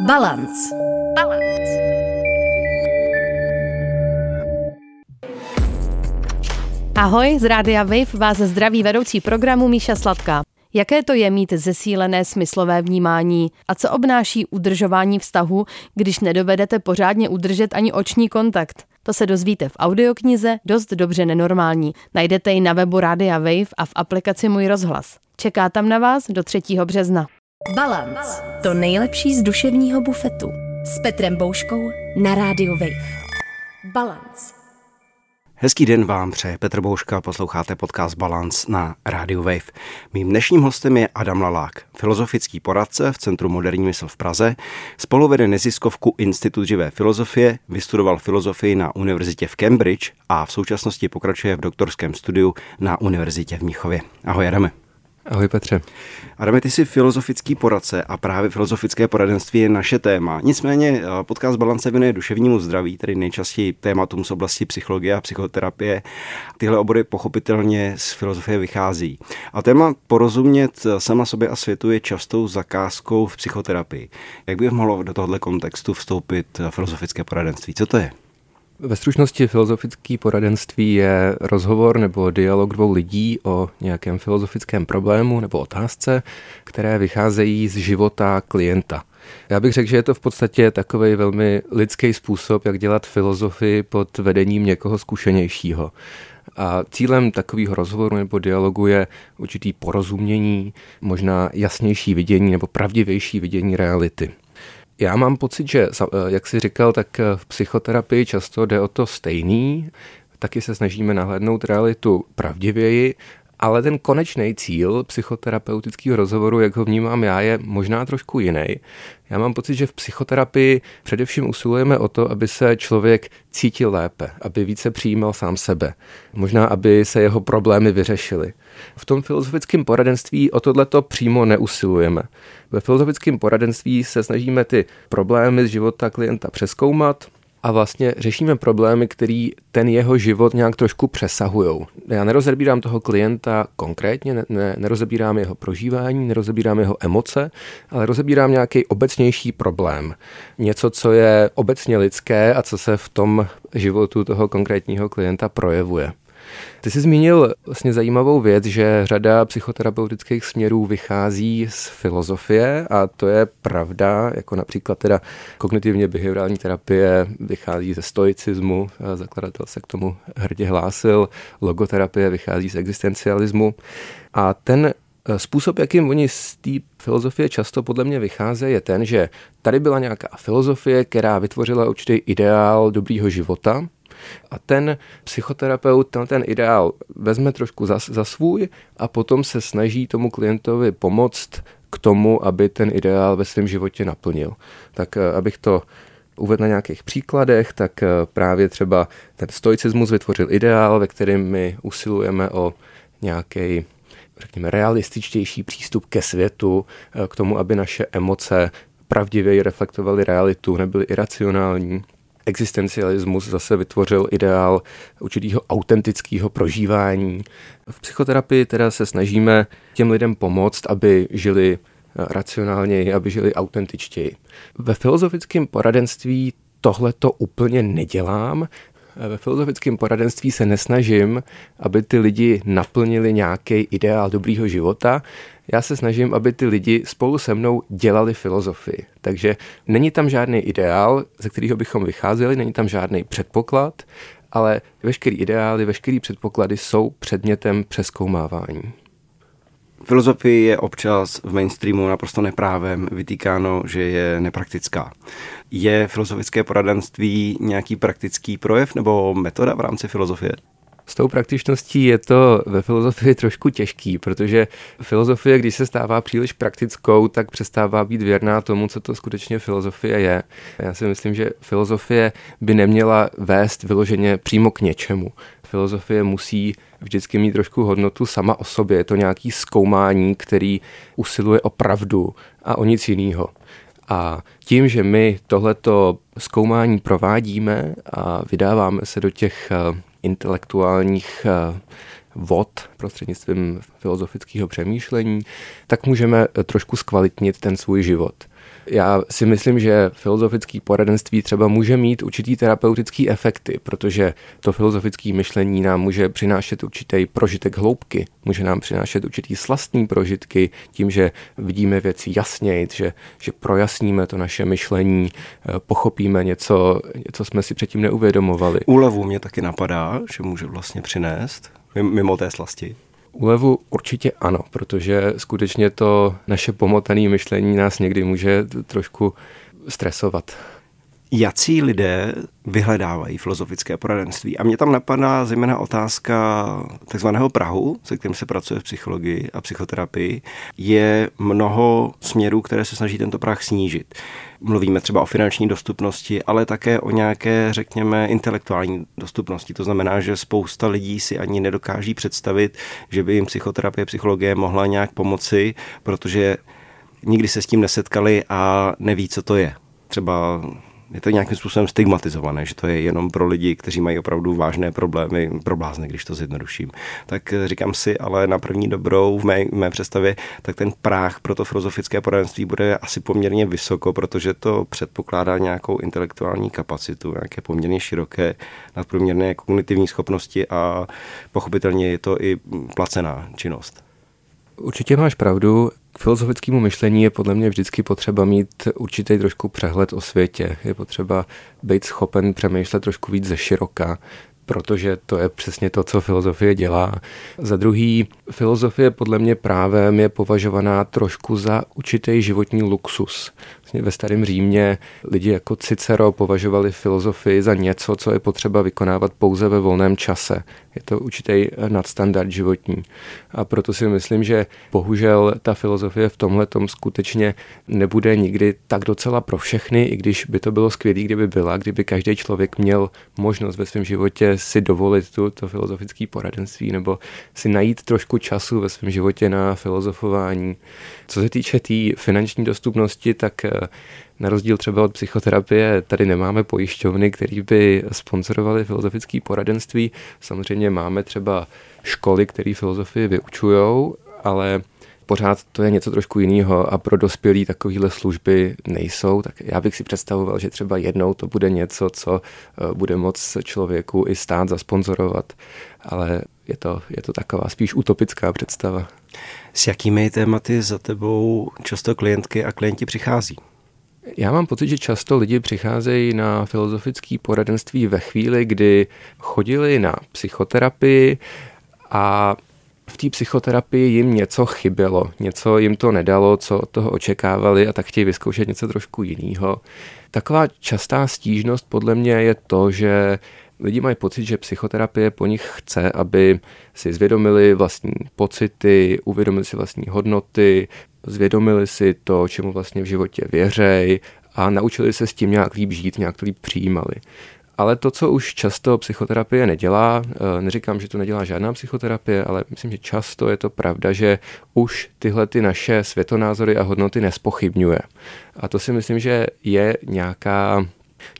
Balance. Balance. Ahoj, z Rádia Wave vás zdraví vedoucí programu Míša Sladká. Jaké to je mít zesílené smyslové vnímání a co obnáší udržování vztahu, když nedovedete pořádně udržet ani oční kontakt? To se dozvíte v audioknize Dost dobře nenormální. Najdete ji na webu Rádia Wave a v aplikaci Můj rozhlas. Čeká tam na vás do 3. března. Balance. To nejlepší z duševního bufetu. S Petrem Bouškou na rádiu Wave. Balance. Hezký den vám přeje Petr Bouška, posloucháte podcast Balance na Radio Wave. Mým dnešním hostem je Adam Lalák, filozofický poradce v Centru moderní mysl v Praze, spoluvede neziskovku Institut živé filozofie, vystudoval filozofii na univerzitě v Cambridge a v současnosti pokračuje v doktorském studiu na univerzitě v Míchově. Ahoj Adame. Ahoj Petře. Adame, ty jsi filozofický poradce a právě filozofické poradenství je naše téma. Nicméně eh, podcast Balance věnuje duševnímu zdraví, tedy nejčastěji tématům z oblasti psychologie a psychoterapie. Tyhle obory pochopitelně z filozofie vychází. A téma porozumět sama sobě a světu je častou zakázkou v psychoterapii. Jak by mohlo do tohoto kontextu vstoupit filozofické poradenství? Co to je? Ve stručnosti filozofický poradenství je rozhovor nebo dialog dvou lidí o nějakém filozofickém problému nebo otázce, které vycházejí z života klienta. Já bych řekl, že je to v podstatě takový velmi lidský způsob, jak dělat filozofii pod vedením někoho zkušenějšího. A cílem takového rozhovoru nebo dialogu je určitý porozumění, možná jasnější vidění nebo pravdivější vidění reality. Já mám pocit, že, eh, jak jsi říkal, tak eh, v psychoterapii často jde o to stejný. Taky se snažíme nahlédnout realitu pravdivěji, ale ten konečný cíl psychoterapeutického rozhovoru, jak ho vnímám já, je možná trošku jiný. Já mám pocit, že v psychoterapii především usilujeme o to, aby se člověk cítil lépe, aby více přijímal sám sebe. Možná, aby se jeho problémy vyřešily. V tom filozofickém poradenství o tohleto přímo neusilujeme. Ve filozofickém poradenství se snažíme ty problémy z života klienta přeskoumat, a vlastně řešíme problémy, který ten jeho život nějak trošku přesahují. Já nerozebírám toho klienta konkrétně, ne, ne, nerozebírám jeho prožívání, nerozebírám jeho emoce, ale rozebírám nějaký obecnější problém. Něco, co je obecně lidské a co se v tom životu toho konkrétního klienta projevuje. Ty jsi zmínil vlastně zajímavou věc, že řada psychoterapeutických směrů vychází z filozofie a to je pravda, jako například teda kognitivně behaviorální terapie vychází ze stoicismu, zakladatel se k tomu hrdě hlásil, logoterapie vychází z existencialismu. A ten eh, Způsob, jakým oni z té filozofie často podle mě vycházejí, je ten, že tady byla nějaká filozofie, která vytvořila určitý ideál dobrýho života a ten psychoterapeut ten, ten ideál vezme trošku za, za svůj a potom se snaží tomu klientovi pomoct k tomu, aby ten ideál ve svém životě naplnil. Tak eh, abych to uvedl na nějakých příkladech, tak eh, právě třeba ten stoicismus vytvořil ideál, ve kterém my usilujeme o nějaký řekněme, realističtější přístup ke světu, eh, k tomu, aby naše emoce pravdivě reflektovaly realitu, nebyly iracionální existencialismus zase vytvořil ideál určitého autentického prožívání. V psychoterapii teda se snažíme těm lidem pomoct, aby žili racionálněji, aby žili autentičtěji. Ve filozofickém poradenství tohle to úplně nedělám. Ve filozofickém poradenství se nesnažím, aby ty lidi naplnili nějaký ideál dobrýho života, já se snažím, aby ty lidi spolu se mnou dělali filozofii. Takže není tam žádný ideál, ze kterého bychom vycházeli, není tam žádný předpoklad, ale veškerý ideály, veškerý předpoklady jsou předmětem přeskoumávání. Filozofii je občas v mainstreamu naprosto neprávem vytýkáno, že je nepraktická. Je filozofické poradenství nějaký praktický projev nebo metoda v rámci filozofie? S tou praktičností je to ve filozofii trošku těžký, protože filozofie, když se stává příliš praktickou, tak přestává být věrná tomu, co to skutečně filozofie je. Já si myslím, že filozofie by neměla vést vyloženě přímo k něčemu. Filozofie musí vždycky mít trošku hodnotu sama o sobě. Je to nějaký zkoumání, který usiluje o pravdu a o nic jiného. A tím, že my tohleto zkoumání provádíme a vydáváme se do těch eh, intelektuálních eh, vod prostřednictvím filozofického přemýšlení, tak můžeme eh, trošku zkvalitnit ten svůj život. Já si myslím, že filozofický poradenství třeba může mít určitý terapeutický efekty, protože to filozofické myšlení nám může přinášet určitý prožitek hloubky, může nám přinášet určitý slastný prožitky tím, že vidíme věci jasněji, že, že projasníme to naše myšlení, eh, pochopíme něco, něco jsme si předtím neuvědomovali. Úlevu mě taky napadá, že může vlastně přinést mimo té slasti. Úlevu určitě ano, protože skutečně to naše pomotané myšlení nás někdy může trošku stresovat. Jací lidé vyhledávají filozofické poradenství? A mě tam napadá zejména otázka takzvaného Prahu, se kterým se pracuje v psychologii a psychoterapii. Je mnoho směrů, které se snaží tento prah snížit. Mluvíme třeba o finanční dostupnosti, ale také o nějaké, řekněme, intelektuální dostupnosti. To znamená, že spousta lidí si ani nedokáží představit, že by jim psychoterapie, psychologie mohla nějak pomoci, protože nikdy se s tím nesetkali a neví, co to je. Třeba je to nějakým způsobem stigmatizované, že to je jenom pro lidi, kteří mají opravdu vážné problémy, pro blázny, když to zjednoduším. Tak eh, říkám si, ale na první dobrou v mé, v mé představě, tak ten práh pro to filozofické poradenství bude asi poměrně vysoko, protože to předpokládá nějakou intelektuální kapacitu, nějaké poměrně široké nadprůměrné kognitivní schopnosti a pochopitelně je to i placená činnost. Určitě máš pravdu. K filozofickému myšlení je podle mě vždycky potřeba mít určitý trošku přehled o světě. Je potřeba být schopen přemýšlet trošku víc ze široka, protože to je přesně to, co filozofie dělá. Za druhý, filozofie podle mě právem je považovaná trošku za určitý životní luxus. Vlastně ve starém Římě lidi jako Cicero považovali filozofii za něco, co je potřeba vykonávat pouze ve volném čase. Je to určitý nadstandard životní. A proto si myslím, že bohužel ta filozofie v tomhle tom skutečně nebude nikdy tak docela pro všechny, i když by to bylo skvělé, kdyby byla, kdyby každý člověk měl možnost ve svém životě si dovolit tu, to filozofické poradenství nebo si najít trošku času ve svém životě na filozofování. Co se týče té tý finanční dostupnosti, tak eh, na rozdíl třeba od psychoterapie, tady nemáme pojišťovny, které by sponsorovaly filozofické poradenství. Samozřejmě máme třeba školy, které filozofii vyučují, ale pořád to je něco trošku jiného a pro dospělí takovéhle služby nejsou, tak já bych si představoval, že třeba jednou to bude něco, co eh, bude moc člověku i stát zasponzorovat, ale je to, je to taková spíš utopická představa. S jakými tématy za tebou často klientky a klienti přichází? Já mám pocit, že často lidi přicházejí na filozofické poradenství ve chvíli, kdy chodili na psychoterapii a v té psychoterapii jim něco chybělo, něco jim to nedalo, co od toho očekávali a tak chtějí vyzkoušet něco trošku jiného. Taková častá stížnost podle mě je to, že lidi mají pocit, že psychoterapie po nich chce, aby si zvědomili vlastní pocity, uvědomili si vlastní hodnoty, zvědomili si to, čemu vlastně v životě věřej a naučili se s tím nějak líp žít, nějak to líp přijímali. Ale to, co už často psychoterapie nedělá, eh, neříkám, že to nedělá žádná psychoterapie, ale myslím, že často je to pravda, že už tyhle ty naše světonázory a hodnoty nespochybňuje. A to si myslím, že je nějaká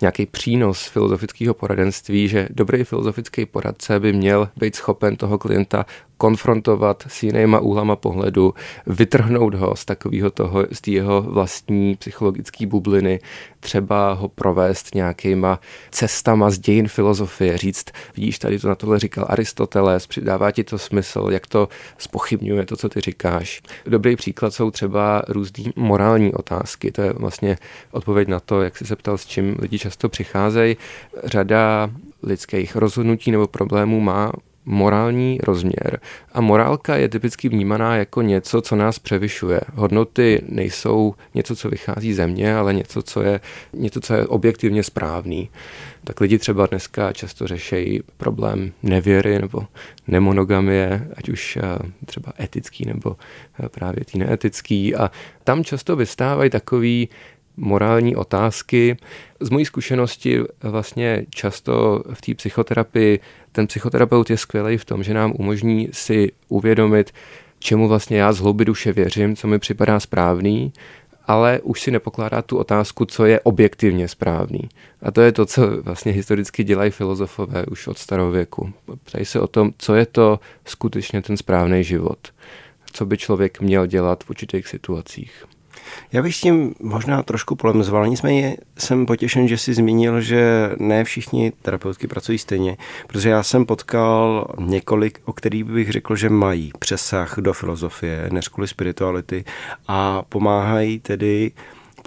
nějaký přínos filozofického poradenství, že dobrý filozofický poradce by měl být schopen toho klienta konfrontovat s jinýma úhlama pohledu, vytrhnout ho z takového toho, z jeho vlastní psychologické bubliny, třeba ho provést nějakýma cestama z dějin filozofie, říct, vidíš, tady to na tohle říkal Aristoteles, přidává ti to smysl, jak to spochybňuje to, co ty říkáš. Dobrý příklad jsou třeba různé morální otázky, to je vlastně odpověď na to, jak jsi se ptal, s čím lidi často přicházejí. Řada lidských rozhodnutí nebo problémů má morální rozměr. A morálka je typicky vnímaná jako něco, co nás převyšuje. Hodnoty nejsou něco, co vychází ze mě, ale něco, co je, něco, co je objektivně správný. Tak lidi třeba dneska často řešejí problém nevěry nebo nemonogamie, ať už eh, třeba etický nebo eh, právě tý neetický. A tam často vystávají takový morální otázky. Z mojí zkušenosti vlastně často v té psychoterapii ten psychoterapeut je skvělý v tom, že nám umožní si uvědomit, čemu vlastně já z hlouby duše věřím, co mi připadá správný, ale už si nepokládá tu otázku, co je objektivně správný. A to je to, co vlastně historicky dělají filozofové už od starověku. Ptají se o tom, co je to skutečně ten správný život. Co by člověk měl dělat v určitých situacích. Já bych s tím možná trošku polemizoval, nicméně jsem potěšen, že jsi zmínil, že ne všichni terapeutky pracují stejně, protože já jsem potkal několik, o kterých bych řekl, že mají přesah do filozofie, než kvůli spirituality a pomáhají tedy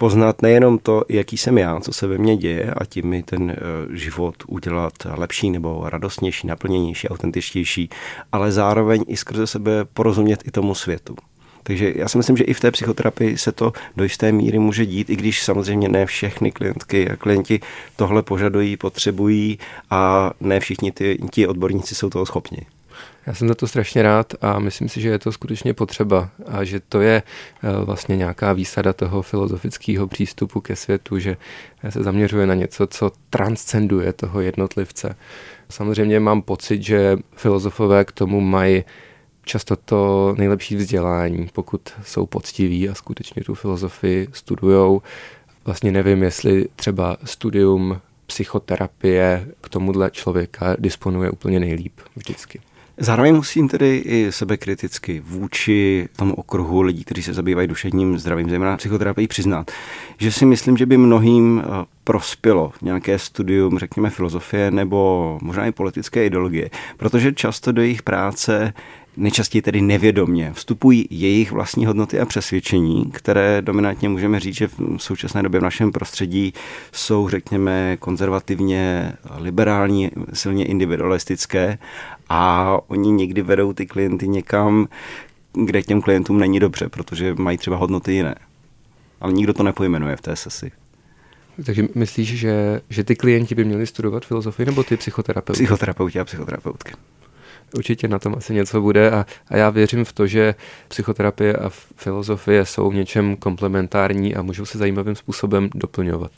poznat nejenom to, jaký jsem já, co se ve mně děje a tím mi ten eh, život udělat lepší nebo radostnější, naplněnější, autentičtější, ale zároveň i skrze sebe porozumět i tomu světu. Takže já si myslím, že i v té psychoterapii se to do jisté míry může dít, i když samozřejmě ne všechny klientky a klienti tohle požadují, potřebují a ne všichni ty, ti odborníci jsou toho schopni. Já jsem za to strašně rád a myslím si, že je to skutečně potřeba a že to je eh, vlastně nějaká výsada toho filozofického přístupu ke světu, že se zaměřuje na něco, co transcenduje toho jednotlivce. Samozřejmě mám pocit, že filozofové k tomu mají často to nejlepší vzdělání, pokud jsou poctiví a skutečně tu filozofii studujou. Vlastně nevím, jestli třeba studium psychoterapie k tomuhle člověka disponuje úplně nejlíp vždycky. Zároveň musím tedy i sebekriticky vůči tomu okruhu lidí, kteří se zabývají duševním zdravím, zejména psychoterapii, přiznat, že si myslím, že by mnohým eh, prospělo nějaké studium, řekněme, filozofie nebo možná i politické ideologie, protože často do jejich práce nejčastěji tedy nevědomně vstupují jejich vlastní hodnoty a přesvědčení, které dominantně můžeme říct, že v současné době v našem prostředí jsou, řekněme, konzervativně liberální, silně individualistické a oni někdy vedou ty klienty někam, kde těm klientům není dobře, protože mají třeba hodnoty jiné. Ale nikdo to nepojmenuje v té sesi. Takže myslíš, že, že ty klienti by měli studovat filozofii nebo ty psychoterapeuti? Psychoterapeuti a psychoterapeutky. Určitě na tom asi něco bude a, a já věřím v to, že psychoterapie a filozofie jsou v něčem komplementární a můžou se zajímavým způsobem doplňovat.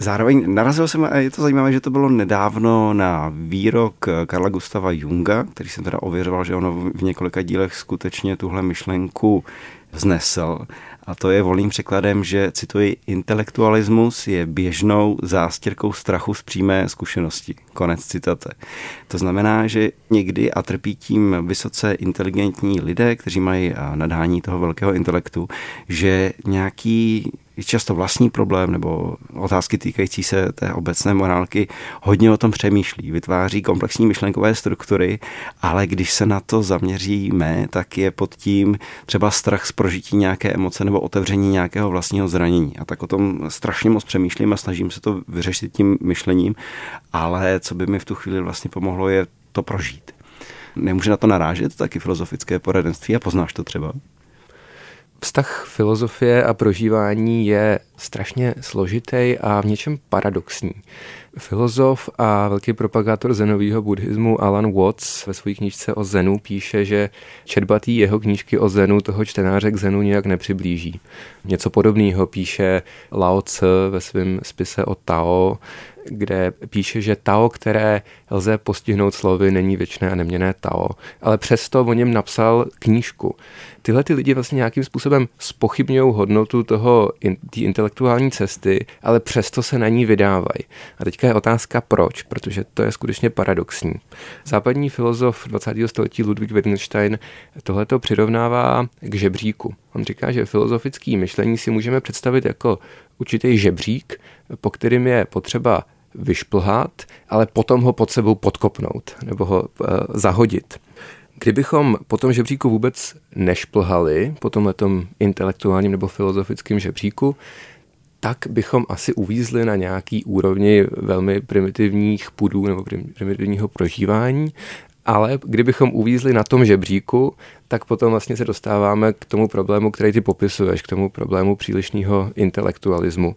Zároveň narazil jsem, a je to zajímavé, že to bylo nedávno na výrok Karla Gustava Junga, který jsem teda ověřoval, že ono v několika dílech skutečně tuhle myšlenku znesl. A to je volným překladem, že, cituji, intelektualismus je běžnou zástěrkou strachu z přímé zkušenosti. Konec citace. To znamená, že někdy a trpí tím vysoce inteligentní lidé, kteří mají nadání toho velkého intelektu, že nějaký často vlastní problém nebo otázky týkající se té obecné morálky hodně o tom přemýšlí, vytváří komplexní myšlenkové struktury, ale když se na to zaměříme, tak je pod tím třeba strach z prožití nějaké emoce nebo otevření nějakého vlastního zranění. A tak o tom strašně moc přemýšlím a snažím se to vyřešit tím myšlením, ale co by mi v tu chvíli vlastně pomohlo, je to prožít. Nemůže na to narážet taky filozofické poradenství a poznáš to třeba? Vztah filozofie a prožívání je strašně složitý a v něčem paradoxní. Filozof a velký propagátor zenového buddhismu Alan Watts ve své knížce o zenu píše, že četbatý jeho knížky o zenu toho čtenáře k zenu nějak nepřiblíží. Něco podobného píše Lao Tse ve svém spise o Tao, kde píše, že Tao, které lze postihnout slovy, není věčné a neměné Tao. Ale přesto o něm napsal knížku. Tyhle ty lidi vlastně nějakým způsobem spochybňují hodnotu toho, té intelektuální cesty, ale přesto se na ní vydávají. A teďka je otázka proč, protože to je skutečně paradoxní. Západní filozof 20. století Ludwig Wittgenstein tohleto přirovnává k žebříku. On říká, že filozofický myšlení si můžeme představit jako určitý žebřík, po kterým je potřeba vyšplhat, ale potom ho pod sebou podkopnout nebo ho uh, zahodit. Kdybychom po tom žebříku vůbec nešplhali, po tomhletom intelektuálním nebo filozofickém žebříku, tak bychom asi uvízli na nějaký úrovni velmi primitivních pudů nebo primitivního prožívání, ale kdybychom uvízli na tom žebříku, tak potom vlastně se dostáváme k tomu problému, který ty popisuješ, k tomu problému přílišného intelektualismu.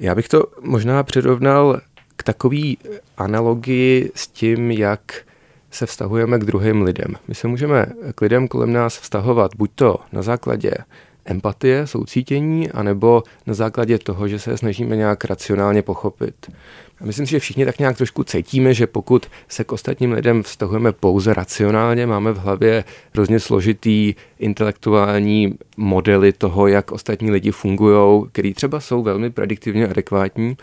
Já bych to možná přirovnal k takové analogii s tím, jak se vztahujeme k druhým lidem. My se můžeme k lidem kolem nás vztahovat buď to na základě empatie, soucítění, anebo na základě toho, že se snažíme nějak racionálně pochopit. A myslím si, že všichni tak nějak trošku cítíme, že pokud se k ostatním lidem vztahujeme pouze racionálně, máme v hlavě hrozně složitý intelektuální modely toho, jak ostatní lidi fungují, který třeba jsou velmi prediktivně adekvátní,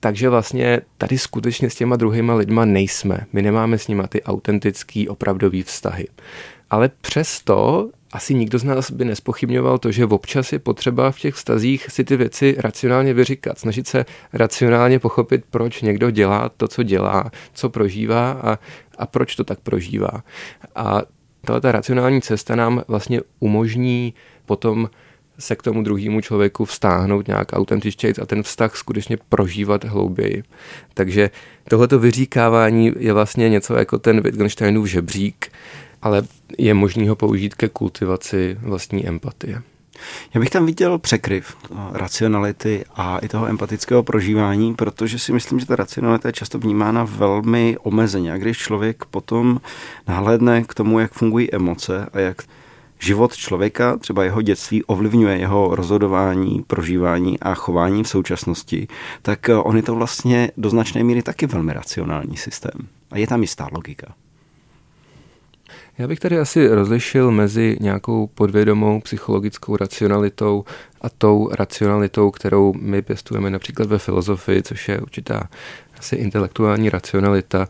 takže vlastně tady skutečně s těma druhýma lidma nejsme. My nemáme s nima ty autentický, opravdový vztahy. Ale přesto asi nikdo z nás by nespochybňoval to, že občas je potřeba v těch vztazích si ty věci racionálně vyříkat, snažit se racionálně pochopit, proč někdo dělá to, co dělá, co prožívá a, a proč to tak prožívá. A tahle ta racionální cesta nám vlastně umožní potom se k tomu druhému člověku vztáhnout nějak autentičtěji a ten vztah skutečně prožívat hlouběji. Takže tohleto vyříkávání je vlastně něco jako ten Wittgensteinův žebřík, ale je možný ho použít ke kultivaci vlastní empatie. Já bych tam viděl překryv racionality a i toho empatického prožívání, protože si myslím, že ta racionalita je často vnímána velmi omezeně. A když člověk potom nahlédne k tomu, jak fungují emoce a jak život člověka, třeba jeho dětství, ovlivňuje jeho rozhodování, prožívání a chování v současnosti, tak on je to vlastně do značné míry taky velmi racionální systém. A je tam jistá logika. Já bych tady asi rozlišil mezi nějakou podvědomou psychologickou racionalitou a tou racionalitou, kterou my pěstujeme například ve filozofii, což je určitá asi intelektuální racionalita.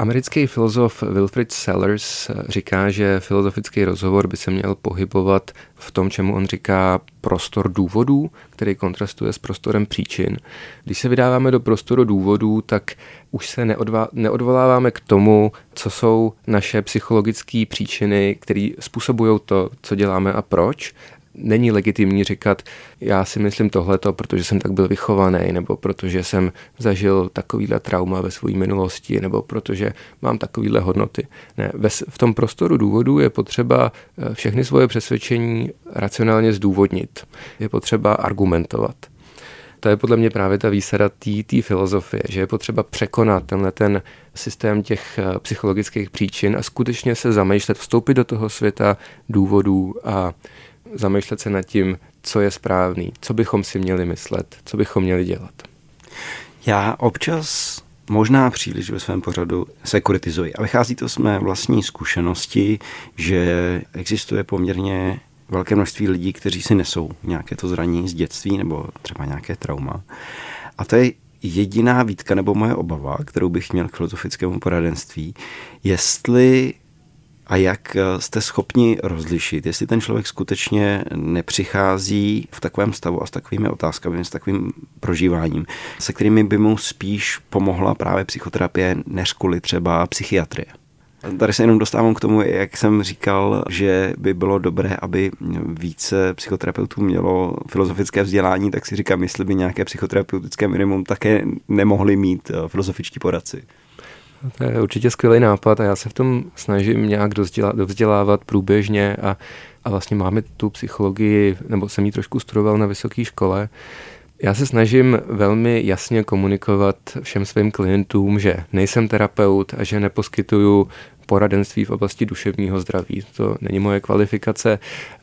Americký filozof Wilfrid Sellers říká, že filozofický rozhovor by se měl pohybovat v tom, čemu on říká prostor důvodů, který kontrastuje s prostorem příčin. Když se vydáváme do prostoru důvodů, tak už se neodva- neodvoláváme k tomu, co jsou naše psychologické příčiny, které způsobují to, co děláme a proč, není legitimní říkat, já si myslím tohleto, protože jsem tak byl vychovaný, nebo protože jsem zažil takovýhle trauma ve své minulosti, nebo protože mám takovýhle hodnoty. Ne, v tom prostoru důvodů je potřeba eh, všechny svoje přesvědčení racionálně zdůvodnit. Je potřeba argumentovat. To je podle mě právě ta výsada té filozofie, že je potřeba překonat tenhle ten systém těch eh, psychologických příčin a skutečně se zamýšlet, vstoupit do toho světa důvodů a zamýšlet se nad tím, co je správný, co bychom si měli myslet, co bychom měli dělat. Já občas možná příliš ve svém pořadu sekuritizuji. A vychází to z mé vlastní zkušenosti, že existuje poměrně velké množství lidí, kteří si nesou nějaké to zranění z dětství nebo třeba nějaké trauma. A to je jediná výtka nebo moje obava, kterou bych měl k filozofickému poradenství, jestli a jak eh, jste schopni rozlišit, jestli ten člověk skutečně nepřichází v takovém stavu a s takovými otázkami, s takovým prožíváním, se kterými by mu spíš pomohla právě psychoterapie, než kvůli třeba psychiatrie. Tady se jenom dostávám k tomu, jak jsem říkal, že by bylo dobré, aby více psychoterapeutů mělo filozofické vzdělání, tak si říkám, jestli by nějaké psychoterapeutické minimum také nemohli mít eh, filozofičtí poradci. To je určitě skvělý nápad a já se v tom snažím nějak dovzdělávat průběžně a, a vlastně máme tu psychologii, nebo jsem ji trošku studoval na vysoké škole. Já se snažím velmi jasně komunikovat všem svým klientům, že nejsem terapeut a že neposkytuju poradenství v oblasti duševního zdraví. To není moje kvalifikace.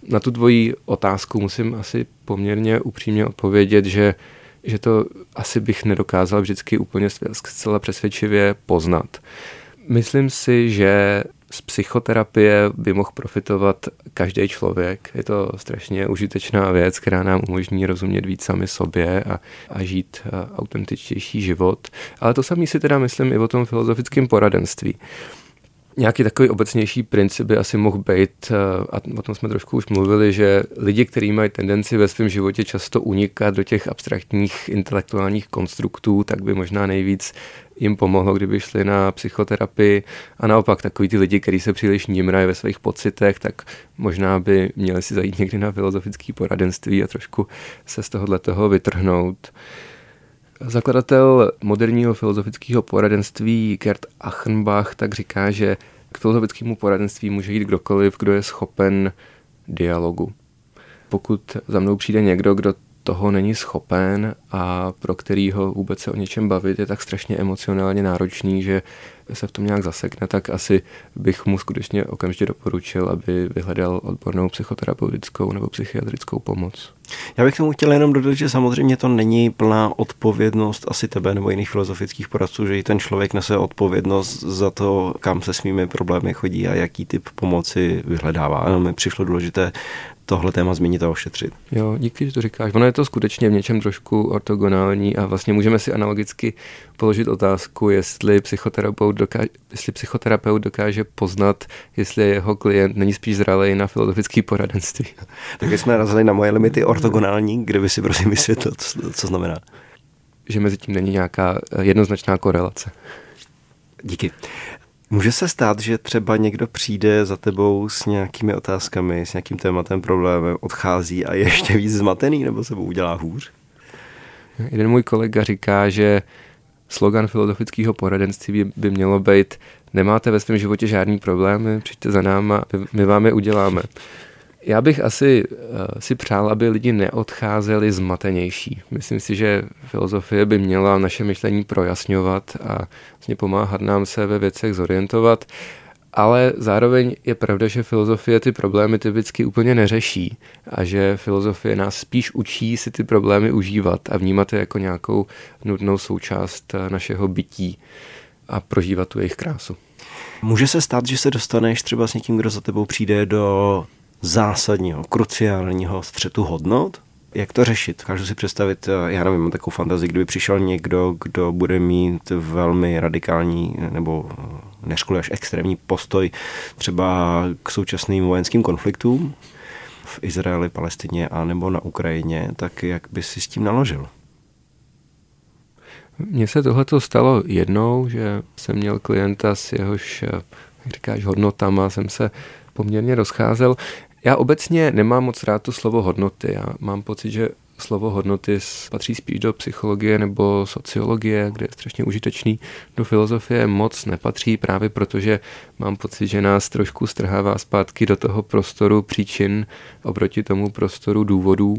Na tu dvojí otázku musím asi poměrně upřímně odpovědět, že že to asi bych nedokázal vždycky úplně zcela přesvědčivě poznat. Myslím si, že z psychoterapie by mohl profitovat každý člověk. Je to strašně užitečná věc, která nám umožní rozumět víc sami sobě a, a žít autentičtější život. Ale to samý si teda myslím i o tom filozofickém poradenství. Nějaký takový obecnější princip by asi mohl být, eh, a o tom jsme trošku už mluvili, že lidi, kteří mají tendenci ve svém životě často unikat do těch abstraktních intelektuálních konstruktů, tak by možná nejvíc jim pomohlo, kdyby šli na psychoterapii a naopak takový ty lidi, kteří se příliš nímrají ve svých pocitech, tak možná by měli si zajít někdy na filozofické poradenství a trošku se z tohohle toho vytrhnout. Zakladatel moderního filozofického poradenství Gerd Achenbach tak říká, že k filozofickému poradenství může jít kdokoliv, kdo je schopen dialogu. Pokud za mnou přijde někdo, kdo toho není schopen a pro kterýho vůbec se o něčem bavit je tak strašně emocionálně náročný, že se v tom nějak zasekne, tak asi bych mu skutečně okamžitě doporučil, aby vyhledal odbornou psychoterapeutickou nebo psychiatrickou pomoc. Já bych tomu chtěl jenom dodat, že samozřejmě to není plná odpovědnost asi tebe nebo jiných filozofických poradců, že i ten člověk nese odpovědnost za to, kam se svými problémy chodí a jaký typ pomoci vyhledává. Jenom mi přišlo důležité tohle téma zmínit a ošetřit. Jo, díky, že to říkáš. Ono je to skutečně v něčem trošku ortogonální a vlastně můžeme si analogicky položit otázku, jestli psychoterapeut dokáže, jestli psychoterapeut dokáže poznat, jestli jeho klient není spíš zralý na filozofické poradenství. Tak jsme narazili na moje limity ortogonální, kde by si prosím vysvětlil, co, co znamená. Že mezi tím není nějaká jednoznačná korelace. Díky. Může se stát, že třeba někdo přijde za tebou s nějakými otázkami, s nějakým tématem, problémem, odchází a je ještě víc zmatený, nebo se mu udělá hůř? Jeden můj kolega říká, že slogan filozofického poradenství by, by mělo být nemáte ve svém životě žádný problémy, přijďte za náma, my vám je uděláme. Já bych asi uh, si přál, aby lidi neodcházeli zmatenější. Myslím si, že filozofie by měla naše myšlení projasňovat a vlastně pomáhat nám se ve věcech zorientovat, ale zároveň je pravda, že filozofie ty problémy typicky úplně neřeší a že filozofie nás spíš učí si ty problémy užívat a vnímat je jako nějakou nutnou součást eh, našeho bytí a prožívat tu jejich krásu. Může se stát, že se dostaneš třeba s někým, kdo za tebou přijde do zásadního, kruciálního střetu hodnot? Jak to řešit? Kážu si představit, eh, já nevím, mám takovou fantazii, kdyby přišel někdo, kdo bude mít velmi radikální nebo eh, neřkuli až extrémní postoj třeba k současným vojenským konfliktům v Izraeli, Palestině a nebo na Ukrajině, tak jak by si s tím naložil? Mně se tohle stalo jednou, že jsem měl klienta s jehož, eh, jak říkáš, hodnotama, jsem se poměrně rozcházel. Já obecně nemám moc rád to slovo hodnoty. Já mám pocit, že slovo hodnoty patří spíš do psychologie nebo sociologie, kde je strašně užitečný. Do filozofie moc nepatří právě protože mám pocit, že nás trošku strhává zpátky do toho prostoru příčin oproti tomu prostoru důvodů.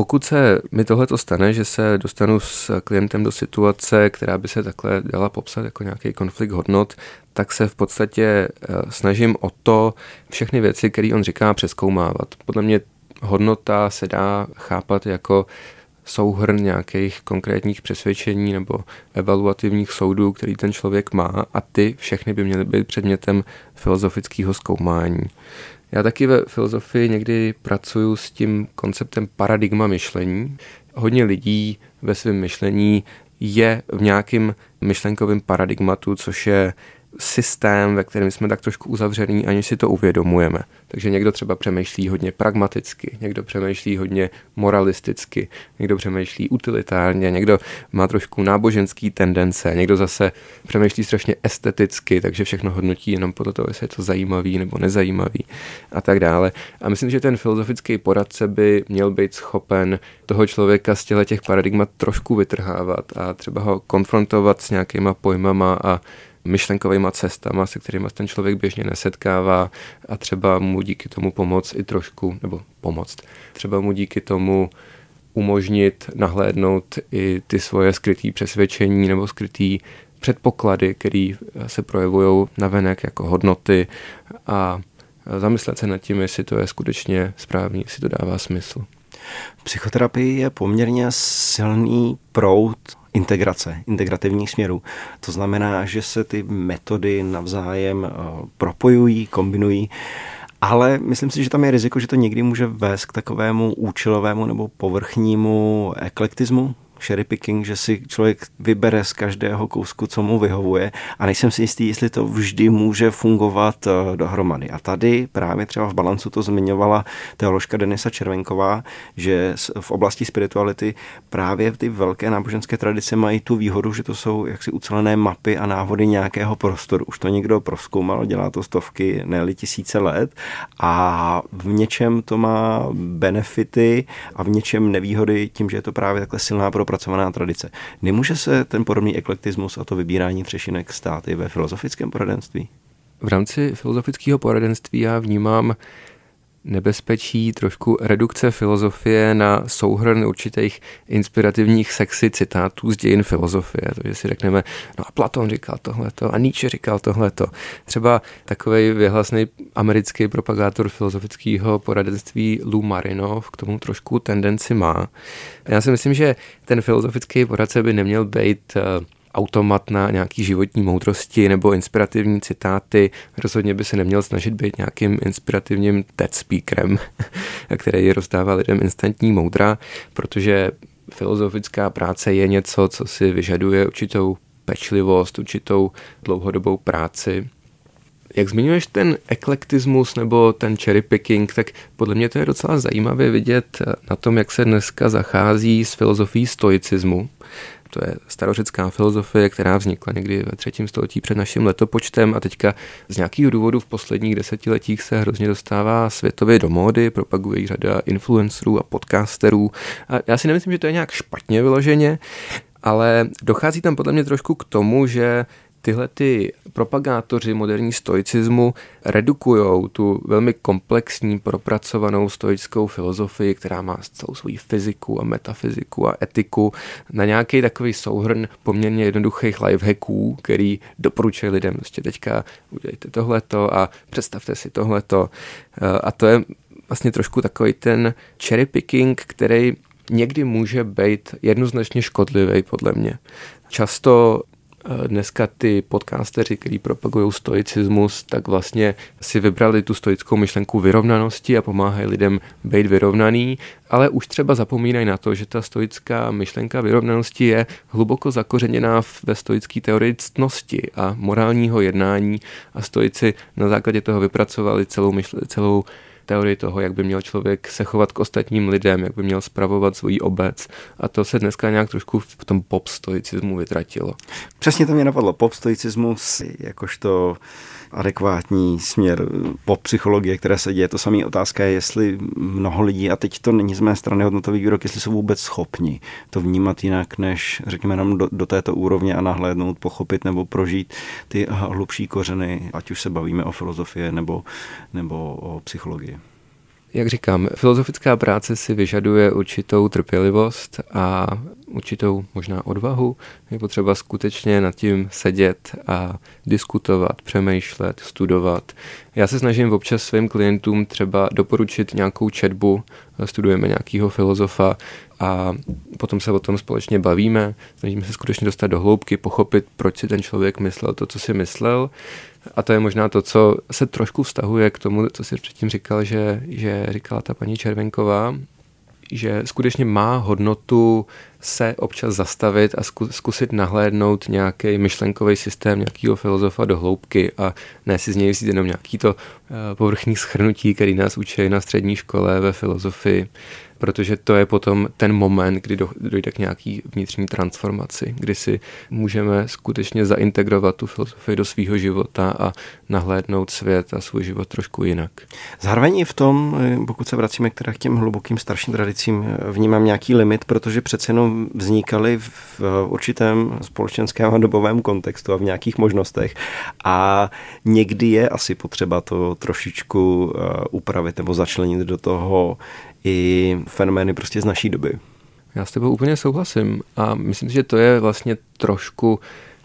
Pokud se mi tohle to stane, že se dostanu s klientem do situace, která by se takhle dala popsat jako nějaký konflikt hodnot, tak se v podstatě eh, snažím o to všechny věci, které on říká, přeskoumávat. Podle mě hodnota se dá chápat jako souhrn nějakých konkrétních přesvědčení nebo evaluativních soudů, který ten člověk má a ty všechny by měly být předmětem filozofického zkoumání. Já taky ve filozofii někdy pracuji s tím konceptem paradigma myšlení. Hodně lidí ve svém myšlení je v nějakém myšlenkovém paradigmatu, což je systém, ve kterém jsme tak trošku uzavření, aniž si to uvědomujeme. Takže někdo třeba přemýšlí hodně pragmaticky, někdo přemýšlí hodně moralisticky, někdo přemýšlí utilitárně, někdo má trošku náboženský tendence, někdo zase přemýšlí strašně esteticky, takže všechno hodnotí jenom podle toho, jestli je to zajímavý nebo nezajímavý a tak dále. A myslím, že ten filozofický poradce by měl být schopen toho člověka z těch paradigmat trošku vytrhávat a třeba ho konfrontovat s nějakýma pojmama a myšlenkovými cestama, se kterými ten člověk běžně nesetkává a třeba mu díky tomu pomoct i trošku, nebo pomoct, třeba mu díky tomu umožnit nahlédnout i ty svoje skrytý přesvědčení nebo skrytý předpoklady, které se projevují navenek jako hodnoty a zamyslet se nad tím, jestli to je skutečně správný, jestli to dává smysl. Psychoterapie je poměrně silný proud integrace, integrativních směrů. To znamená, že se ty metody navzájem eh, propojují, kombinují. Ale myslím si, že tam je riziko, že to někdy může vést k takovému účelovému nebo povrchnímu eklektismu, cherry picking, že si člověk vybere z každého kousku, co mu vyhovuje a nejsem si jistý, jestli to vždy může fungovat eh, dohromady. A tady právě třeba v balancu to zmiňovala teoložka Denisa Červenková, že v oblasti spirituality právě ty velké náboženské tradice mají tu výhodu, že to jsou jaksi ucelené mapy a návody nějakého prostoru. Už to někdo proskoumal, dělá to stovky, ne tisíce let a v něčem to má benefity a v něčem nevýhody tím, že je to právě takhle silná pro propracovaná tradice. Nemůže se ten podobný eklektismus a to vybírání třešinek stát i ve filozofickém poradenství? V rámci filozofického poradenství já vnímám nebezpečí trošku redukce filozofie na souhrn určitých inspirativních sexy citátů z dějin filozofie. Takže si řekneme, no a Platon říkal tohleto a Nietzsche říkal tohleto. Třeba takový vyhlasný americký propagátor filozofického poradenství Lou Marinov k tomu trošku tendenci má. Já si myslím, že ten filozofický poradce by neměl být eh, automat na nějaký životní moudrosti nebo inspirativní citáty. Rozhodně by se neměl snažit být nějakým inspirativním TED speakerem, který rozdává lidem instantní moudra, protože filozofická práce je něco, co si vyžaduje určitou pečlivost, určitou dlouhodobou práci. Jak zmiňuješ ten eklektismus nebo ten cherry picking, tak podle mě to je docela zajímavé vidět na tom, jak se dneska zachází s filozofií stoicismu. To je starořecká filozofie, která vznikla někdy ve třetím století před naším letopočtem a teďka z nějakého důvodu v posledních desetiletích se hrozně dostává světově do módy, propaguje řada influencerů a podcasterů. A já si nemyslím, že to je nějak špatně vyloženě, ale dochází tam podle mě trošku k tomu, že tyhle ty propagátoři moderní stoicismu redukují tu velmi komplexní, propracovanou stoickou filozofii, která má celou svoji fyziku a metafyziku a etiku, na nějaký takový souhrn poměrně jednoduchých lifehacků, který doporučuje lidem, prostě teďka udělejte tohleto a představte si tohleto. A to je vlastně trošku takový ten cherry picking, který někdy může být jednoznačně škodlivý podle mě. Často eh, dneska ty podcasteři, kteří propagují stoicismus, tak vlastně si vybrali tu stoickou myšlenku vyrovnanosti a pomáhají lidem být vyrovnaný, ale už třeba zapomínají na to, že ta stoická myšlenka vyrovnanosti je hluboko zakořeněná ve stoické teorii ctnosti a morálního jednání a stoici na základě toho vypracovali celou, myšle, celou teorii toho, jak by měl člověk se chovat k ostatním lidem, jak by měl spravovat svůj obec. A to se dneska nějak trošku v tom pop stoicismu vytratilo. Přesně to mě napadlo. Pop stoicismus jakožto adekvátní směr pop psychologie, která se děje. To samé otázka je, jestli mnoho lidí, a teď to není z mé strany hodnotový výrok, jestli jsou vůbec schopni to vnímat jinak, než řekněme nám do, do této úrovně a nahlédnout, pochopit nebo prožít ty hlubší kořeny, ať už se bavíme o filozofii nebo, nebo o psychologii. Jak říkám, filozofická práce si vyžaduje určitou trpělivost a určitou možná odvahu. Je potřeba skutečně nad tím sedět a diskutovat, přemýšlet, studovat. Já se snažím občas svým klientům třeba doporučit nějakou četbu, studujeme nějakého filozofa a potom se o tom společně bavíme, snažíme se skutečně dostat do hloubky, pochopit, proč si ten člověk myslel to, co si myslel a to je možná to, co se trošku vztahuje k tomu, co si předtím říkal, že, že říkala ta paní Červenková, že skutečně má hodnotu se občas zastavit a zkusit nahlédnout nějaký myšlenkový systém nějakého filozofa do hloubky a ne si z něj vzít jenom nějaký to eh, povrchní schrnutí, který nás učí na střední škole ve filozofii protože to je potom ten moment, kdy dojde k nějaký vnitřní transformaci, kdy si můžeme skutečně zaintegrovat tu filozofii do svého života a nahlédnout svět a svůj život trošku jinak. Zároveň i v tom, pokud se vracíme k těm hlubokým starším tradicím, vnímám nějaký limit, protože přece jenom vznikaly v určitém společenském a dobovém kontextu a v nějakých možnostech a někdy je asi potřeba to trošičku eh, upravit nebo začlenit do toho i fenomény prostě z naší doby. Já s tebou úplně souhlasím a myslím si, že to je vlastně trošku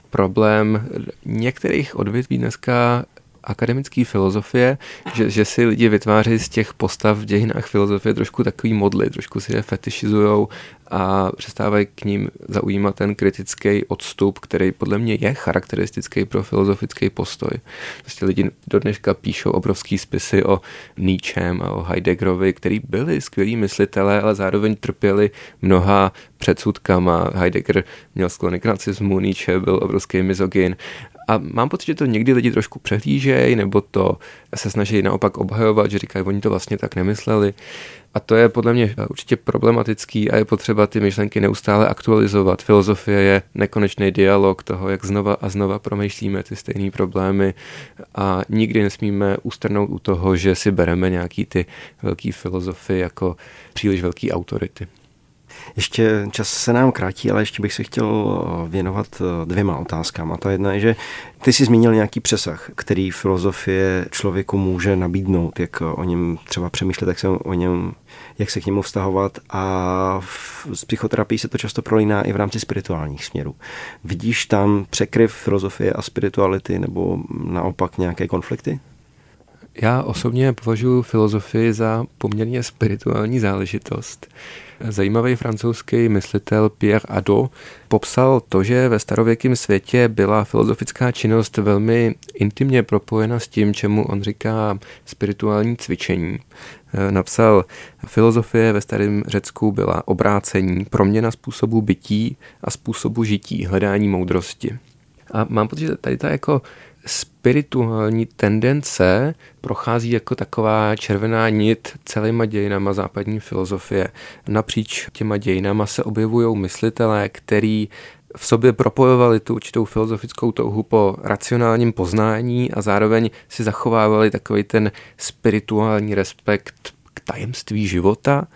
problém některých odvětví dneska akademické filozofie, že, že si lidi vytváří z těch postav v dějinách filozofie trošku takový modly, trošku si je fetišizujou a přestávají k ním zaujímat ten kritický odstup, který podle mě je charakteristický pro filozofický postoj. Prostě lidi do dneška píšou obrovský spisy o Nietzschem a o Heideggerovi, který byli skvělí myslitelé, ale zároveň trpěli mnoha předsudkama. Heidegger měl sklony k nacismu, Nietzsche byl obrovský mizogin a mám pocit, že to někdy lidi trošku přehlížejí, nebo to se snaží naopak obhajovat, že říkají, oni to vlastně tak nemysleli. A to je podle mě určitě problematický a je potřeba ty myšlenky neustále aktualizovat. Filozofie je nekonečný dialog toho, jak znova a znova promýšlíme ty stejné problémy a nikdy nesmíme ustrnout u toho, že si bereme nějaký ty velký filozofy jako příliš velký autority. Ještě čas se nám krátí, ale ještě bych se chtěl eh, věnovat eh, dvěma otázkám. A ta jedna je, že ty jsi zmínil nějaký přesah, který filozofie člověku může nabídnout, jak o něm třeba přemýšlet, jak se o něm jak se k němu vztahovat a z psychoterapii se to často prolíná i v rámci spirituálních směrů. Vidíš tam překryv filozofie a spirituality nebo naopak nějaké konflikty? Já osobně považuji filozofii za poměrně spirituální záležitost. Zajímavý francouzský myslitel Pierre Adot popsal to, že ve starověkém světě byla filozofická činnost velmi intimně propojena s tím, čemu on říká spirituální cvičení. Napsal, filozofie ve starém Řecku byla obrácení, proměna způsobu bytí a způsobu žití, hledání moudrosti. A mám pocit, že tady ta jako spirituální tendence prochází jako taková červená nit celýma dějinama západní filozofie. Napříč těma dějinama se objevují myslitelé, který v sobě propojovali tu určitou filozofickou touhu po racionálním poznání a zároveň si zachovávali takový ten spirituální respekt k tajemství života.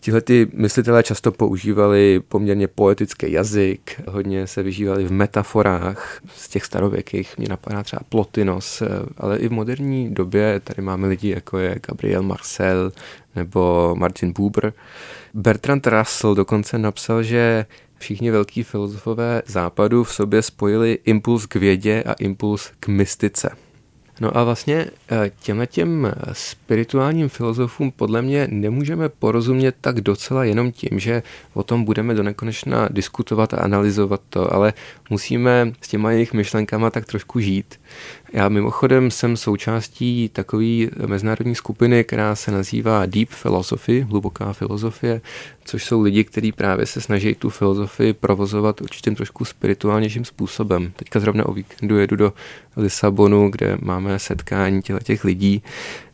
Tihle ty myslitelé často používali poměrně poetický jazyk, hodně se vyžívali v metaforách z těch starověkých, mě napadá třeba Plotinos, ale i v moderní době tady máme lidi jako je Gabriel Marcel nebo Martin Buber. Bertrand Russell dokonce napsal, že všichni velký filozofové západu v sobě spojili impuls k vědě a impuls k mystice. No a vlastně eh, těmhle těm eh, spirituálním filozofům podle mě nemůžeme porozumět tak docela jenom tím, že o tom budeme do nekonečna diskutovat a analyzovat to, ale musíme s těma jejich myšlenkama tak trošku žít. Já mimochodem jsem součástí takové mezinárodní skupiny, která se nazývá Deep Philosophy, hluboká filozofie, což jsou lidi, kteří právě se snaží tu filozofii provozovat určitým trošku spirituálnějším způsobem. Teďka zrovna o víkendu jedu do Lisabonu, kde máme setkání těch lidí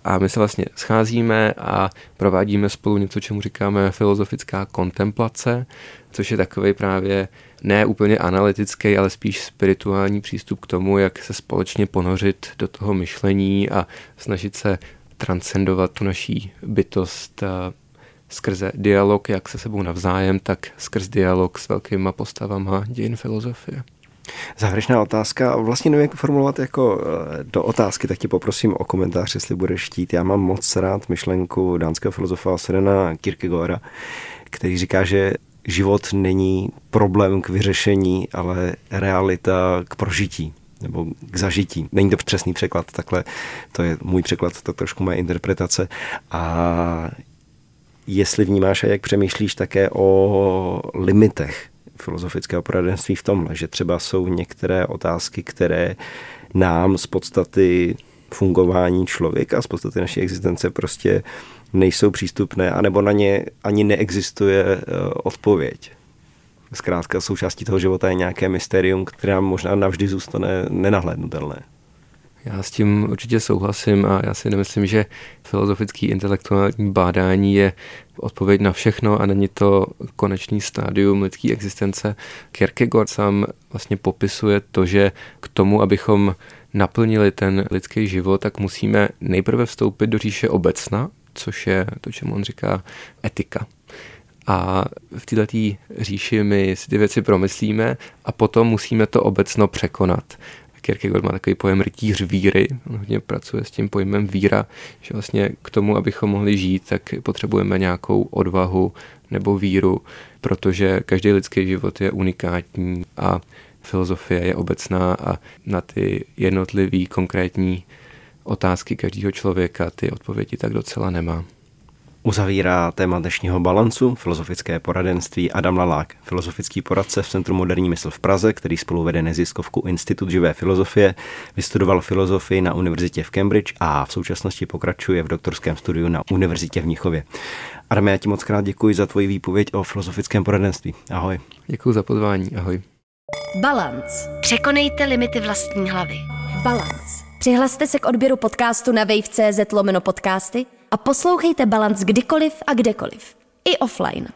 a my se vlastně scházíme a provádíme spolu něco, čemu říkáme filozofická kontemplace, což je takový právě ne úplně analytický, ale spíš spirituální přístup k tomu, jak se společně ponořit do toho myšlení a snažit se transcendovat tu naší bytost skrze dialog jak se sebou navzájem, tak skrz dialog s velkýma postavama dějin filozofie. Závěrečná otázka, vlastně nevím, jak formulovat jako eh, do otázky, tak tě poprosím o komentář, jestli budeš štít. Já mám moc rád myšlenku dánského filozofa Sirena Kierkegaarda, který říká, že život není problém k vyřešení, ale realita k prožití nebo k zažití. Není to přesný překlad, takhle to je můj překlad, to trošku moje interpretace. A jestli vnímáš a jak přemýšlíš také o limitech filozofického poradenství v tomhle, že třeba jsou některé otázky, které nám z podstaty fungování člověka, z podstaty naší existence prostě nejsou přístupné, anebo na ně ani neexistuje eh, odpověď. Zkrátka součástí toho života je nějaké mysterium, které možná navždy zůstane nenahlédnutelné. Já s tím určitě souhlasím a já si nemyslím, že filozofický intelektuální bádání je odpověď na všechno a není to konečný stádium lidské existence. Kierkegaard sám vlastně popisuje to, že k tomu, abychom naplnili ten lidský život, tak musíme nejprve vstoupit do říše obecna, což je to, čemu on říká etika. A v této říši my si ty věci promyslíme a potom musíme to obecno překonat. Kierkegaard má takový pojem rytíř víry, on hodně pracuje s tím pojmem víra, že vlastně k tomu, abychom mohli žít, tak potřebujeme nějakou odvahu nebo víru, protože každý lidský život je unikátní a filozofie je obecná a na ty jednotlivé konkrétní otázky každého člověka ty odpovědi tak docela nemá. Uzavírá téma dnešního balancu filozofické poradenství Adam Lalák, filozofický poradce v Centru moderní mysl v Praze, který spolu vede neziskovku Institut živé filozofie, vystudoval filozofii na univerzitě v Cambridge a v současnosti pokračuje v doktorském studiu na univerzitě v Mnichově. Adam, já ti moc krát děkuji za tvoji výpověď o filozofickém poradenství. Ahoj. Děkuji za pozvání. Ahoj. Balance. Překonejte limity vlastní hlavy. Balance. Přihlaste se k odběru podcastu na wave.cz lomeno podcasty a poslouchejte Balance kdykoliv a kdekoliv. I offline.